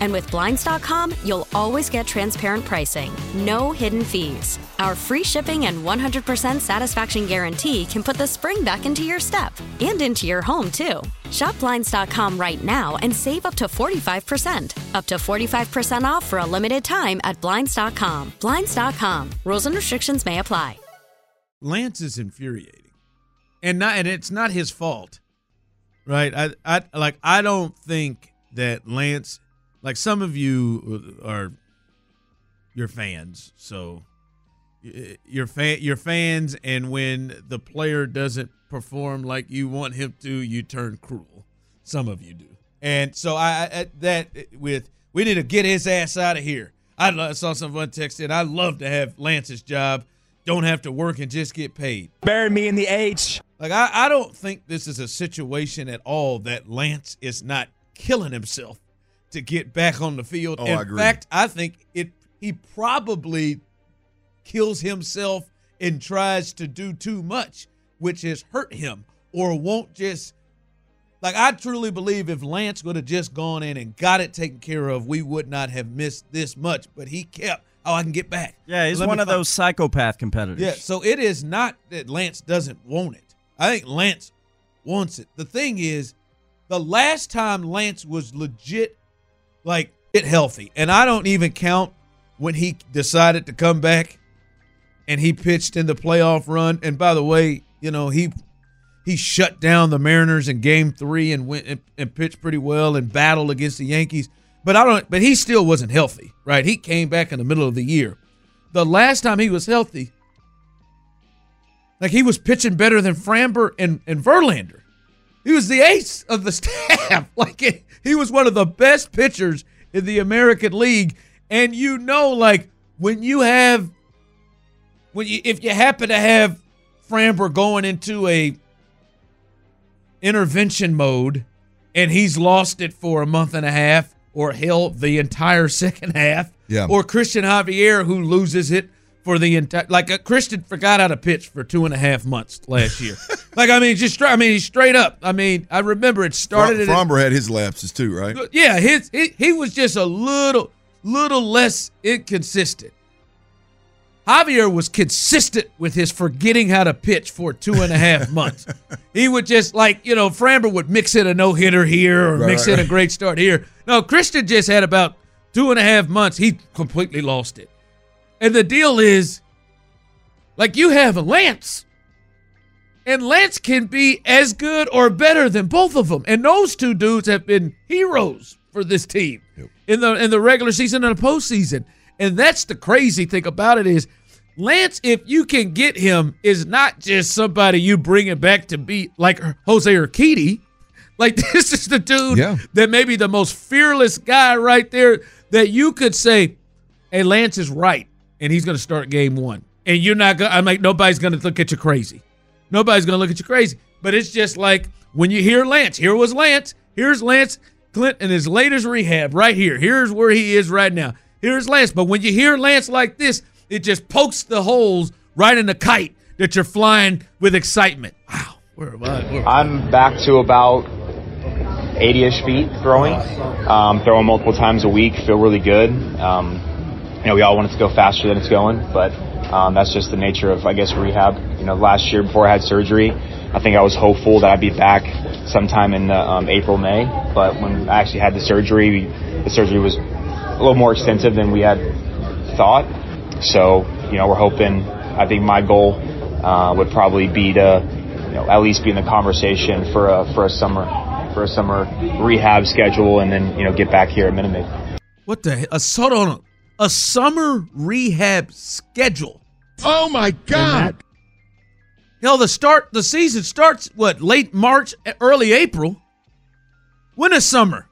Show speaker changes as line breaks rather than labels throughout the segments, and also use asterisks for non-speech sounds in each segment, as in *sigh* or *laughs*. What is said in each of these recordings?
And with Blinds.com, you'll always get transparent pricing, no hidden fees. Our free shipping and 100% satisfaction guarantee can put the spring back into your step and into your home, too. Shop Blinds.com right now and save up to 45%. Up to 45% off for a limited time at Blinds.com. Blinds.com. Rules and restrictions may apply.
Lance is infuriating. And not and it's not his fault. Right? I I like I don't think that Lance like some of you are your fans. So your fan your fans and when the player doesn't perform like you want him to you turn cruel. Some of you do. And so i, I that with we need to get his ass out of here. I saw someone texted i love to have lance's job. Don't have to work and just get paid.
Bury me in the h.
Like i, I don't think this is a situation at all that lance is not killing himself to get back on the field
Oh,
in
I agree.
fact i think it he probably kills himself and tries to do too much, which has hurt him or won't just like I truly believe if Lance would have just gone in and got it taken care of, we would not have missed this much. But he kept, oh, I can get back.
Yeah, he's
Let
one of
find-
those psychopath competitors.
Yeah, so it is not that Lance doesn't want it. I think Lance wants it. The thing is, the last time Lance was legit, like, get healthy, and I don't even count when he decided to come back and he pitched in the playoff run. And by the way, you know, he he shut down the Mariners in game three and went and, and pitched pretty well and battled against the Yankees. But I don't but he still wasn't healthy, right? He came back in the middle of the year. The last time he was healthy, like he was pitching better than Framber and, and Verlander. He was the ace of the *laughs* staff. Like it, he was one of the best pitchers in the American League. And you know, like when you have when you if you happen to have Framber going into a intervention mode and he's lost it for a month and a half or hell the entire *laughs* second half
Yeah.
or Christian Javier who loses it for the entire like uh, Christian forgot how to pitch for two and a half months last year *laughs* like I mean just straight I mean he's straight up I mean I remember it started at
Framber had his lapses too, right?
yeah, his he, he was just a little little less inconsistent. Javier was consistent with his forgetting how to pitch for two and a half *laughs* months. he would just like you know Framber would mix in a no hitter here or
Right,
mix
right,
in a great start here. No, Christian just had about two and a half months. He completely lost it. And the deal is, like you have Lance. And Lance can be as good or better than both of them. And those two dudes have been heroes for this team in the in the regular season and the postseason. And that's the crazy thing about it is Lance, if you can get him, is not just somebody you bring it back to beat like Jose Urquidy. Like *laughs* this is the dude
Yeah.
that may be the most fearless guy right there that you could say, "Hey, Lance is right, and he's going to start game one." And you're not going. to I'm like, nobody's going to look at you crazy. Nobody's going to look at you crazy. But it's just like when you hear Lance. Here was Lance. Here's Lance Clint in his latest rehab right here. Here's where he is right now. Here's Lance. But when you hear Lance like this, it just pokes the holes right in the kite that you're flying with excitement. Wow. Where am I? Where am I?
I'm back to about 80-ish feet throwing. Um, throwing multiple times a week. Feel really good. Um, you know, we all want it to go faster than it's going, but Um, that's just the nature of, I guess, rehab. You know, last year before I had surgery, I think I was hopeful that I'd be back sometime in the, um, April, May. But when I actually had the surgery, the surgery was a little more extensive than we had thought. So, you know, we're hoping. I think my goal uh, would probably be to, you know, at least be in the conversation for a for a summer for a summer rehab schedule, and then you know get back here at Maid.
What the hell? Hold on. A summer rehab schedule.
Oh my God!
Hell, the start the season starts what late March, early April. When is summer?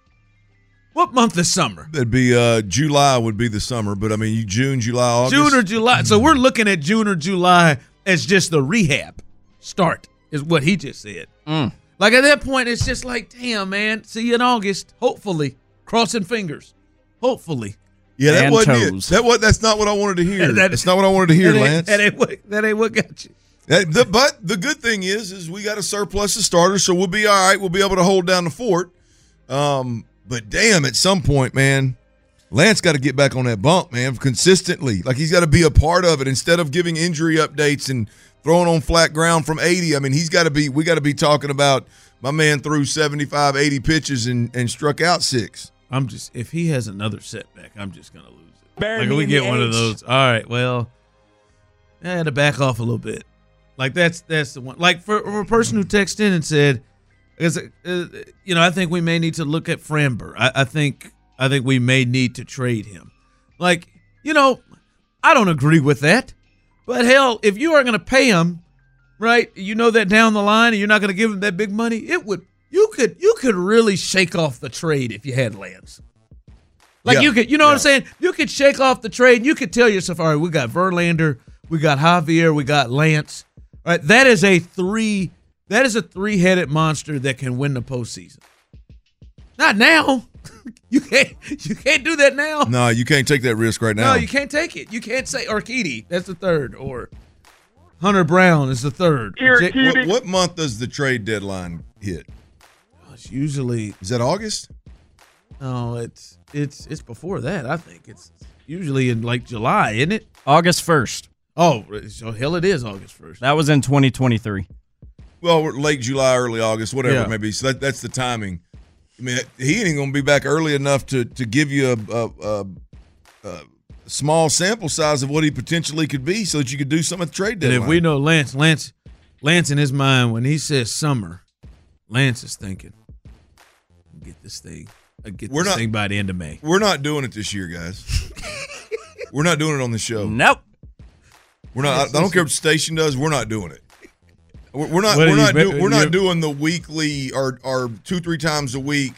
What month is summer?
That'd be uh, July would be the summer, but I mean June, July, August.
June or July. So we're looking at June or July as just the rehab start, is what he just said. Like at that point, it's just like, damn, man. See you in August. Hopefully, crossing fingers. Hopefully,
yeah, that wasn't it. That what that's not what I wanted to hear. *laughs*
That-
that's not what I wanted to hear,
that
Lance.
That ain't, what, that ain't what got you.
That- the- but the good thing is, is we got a surplus of starters, so we'll be all right. We'll be able to hold down the fort. Um, but damn, at some point, man, Lance got to get back on that bump, man, consistently. Like he's got to be a part of it instead of giving injury updates and throwing on flat ground from 80. I mean, he's got to be. We got to be talking about my man threw 75, 80 pitches and and struck out six.
I'm just if he has another setback, I'm just gonna lose it. like if we get one of those. All right, well, I had to back off a little bit. Like that's that's the one. Like for, for a person who texted in and said, uh, you know, I think we may need to look at Framber. I, I think I think we may need to trade him. Like you know, I don't agree with that, but hell, if you are going to pay him, right? You know that down the line, and you're not going to give him that big money. It would you could you could really shake off the trade if you had Lance. Like
Yeah.
you could, you know what I'm saying? You could shake off the trade. And you could tell yourself, all right, we got Verlander, we got Javier, we got Lance. All right, that is a three. That is a three-headed monster that can win the postseason. Not now. *laughs* you can't. You can't do that now.
No, you can't take that risk right now.
No, you can't take it. You can't say Urquidy. That's the third, or Hunter Brown is the third. Ja-
What, what month does the trade deadline hit?
It's usually
Is that August?
no. It's it's it's before that. I think it's usually in like July, isn't it?
August 1st.
Oh, so hell, it is August first.
That was in 2023.
Well, late July, early August, whatever
Yeah.
it may be. So that, that's the timing. I mean, he ain't going to be back early enough to to give you a, a, a, a small sample size of what he potentially could be, so that you could do something at the trade
And if we know Lance, Lance, Lance in his mind when he says summer, Lance is thinking, "Get this thing, I get
We're
this
not-
thing by the end of May."
we're not doing it this year, guys. *laughs* we're not doing it on the show.
Nope.
We're not. I, I don't care what the station does. We're not doing it. We're, not.
What
We're not. Do, we're not doing the weekly or or two three times a week.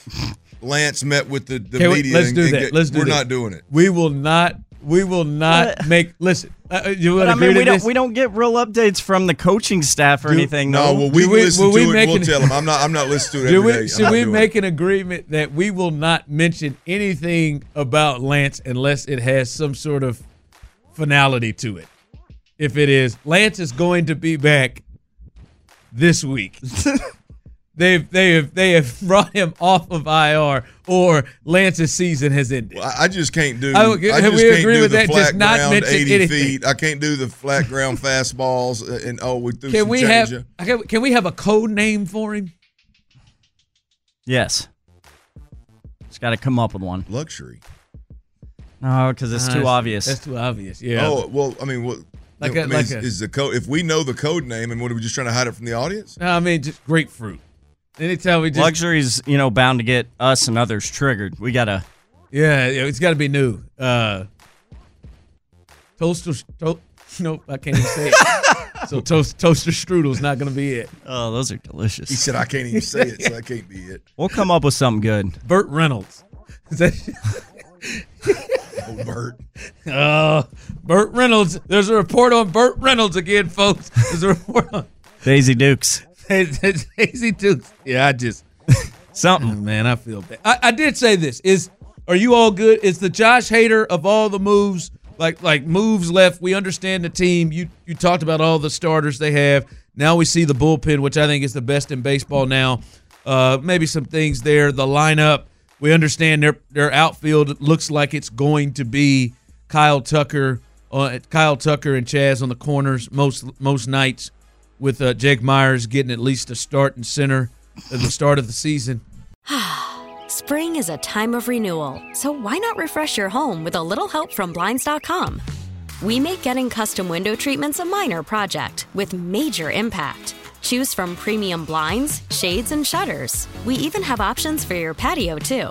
Lance met with the, the
Okay,
media.
let's do
and
that.
get-
Let's do
We're
that.
not doing it.
We will not. We will not
What?
make. Listen, uh, uh, you
But I mean, we don't
this?
we don't get real updates from the coaching staff or
Do-
anything.
No,
though.
well, we,
we
listen
will
to
we
it.
make
We'll
an-
tell them. *laughs* I'm not. I'm not listening to it
Do
every
we,
day. I'm
should we make
it.
an agreement that we will not mention anything about Lance unless it has some sort of finality to it? If it is, Lance is going to be back this week. *laughs* they've they have they have *laughs* brought him off of IR, or Lance's season has ended.
I I just can't do.
I
I, just
we
can't
agree
do
with
the
that?
flat
Just not
ground
mention
80
anything.
feet. I can't do the flat ground *laughs* fastballs. uh, And oh, we threw
Can
some
we
change
have
up.
okay, can we have a code name for him?
yes. Just got to come up with one.
luxury?
No, because it's
Uh,
too
that's-
obvious.
That's too obvious. Yeah.
Oh well, I mean, what?
Like
I
a-
mean,
like
is,
a-
is the code? If we know the code name, and what are we just trying to hide it from the audience?
No, I mean just grapefruit. Anytime we just
Luxury's, you know, bound to get us and others triggered. We gotta.
Yeah, yeah, it's got to be new. Uh, toaster, to- nope, I can't even say it. *laughs* so toast, toaster strudel's not gonna be it.
Oh, those are delicious.
He said, "I can't even say it, so that can't be it."
We'll come up with something good.
Burt Reynolds. Is that?
Oh, Bert. *laughs*
Uh, Burt Reynolds. There's a report on Burt Reynolds again, folks. There's a report on
Daisy Dukes.
Hazy Dukes. Yeah, I just
Something.
man, I feel bad. I, I did say this. Is are you all good? Is the Josh Hader of all the moves, like like moves left? We understand the team. You you talked about all the starters they have. Now we see the bullpen, which I think is the best in baseball now. Uh, maybe some things there. The lineup. We understand their their outfield looks like it's going to be Kyle Tucker, uh, Kyle Tucker and Chas on the corners most most nights, with uh, Jake Meyers getting at least a start and center at the start of the season. *sighs*
Spring is a time of renewal, so why not refresh your home with a little help from Blinds.com? We make getting custom window treatments a minor project with major impact. Choose from premium blinds, shades, and shutters. We even have options for your patio, too.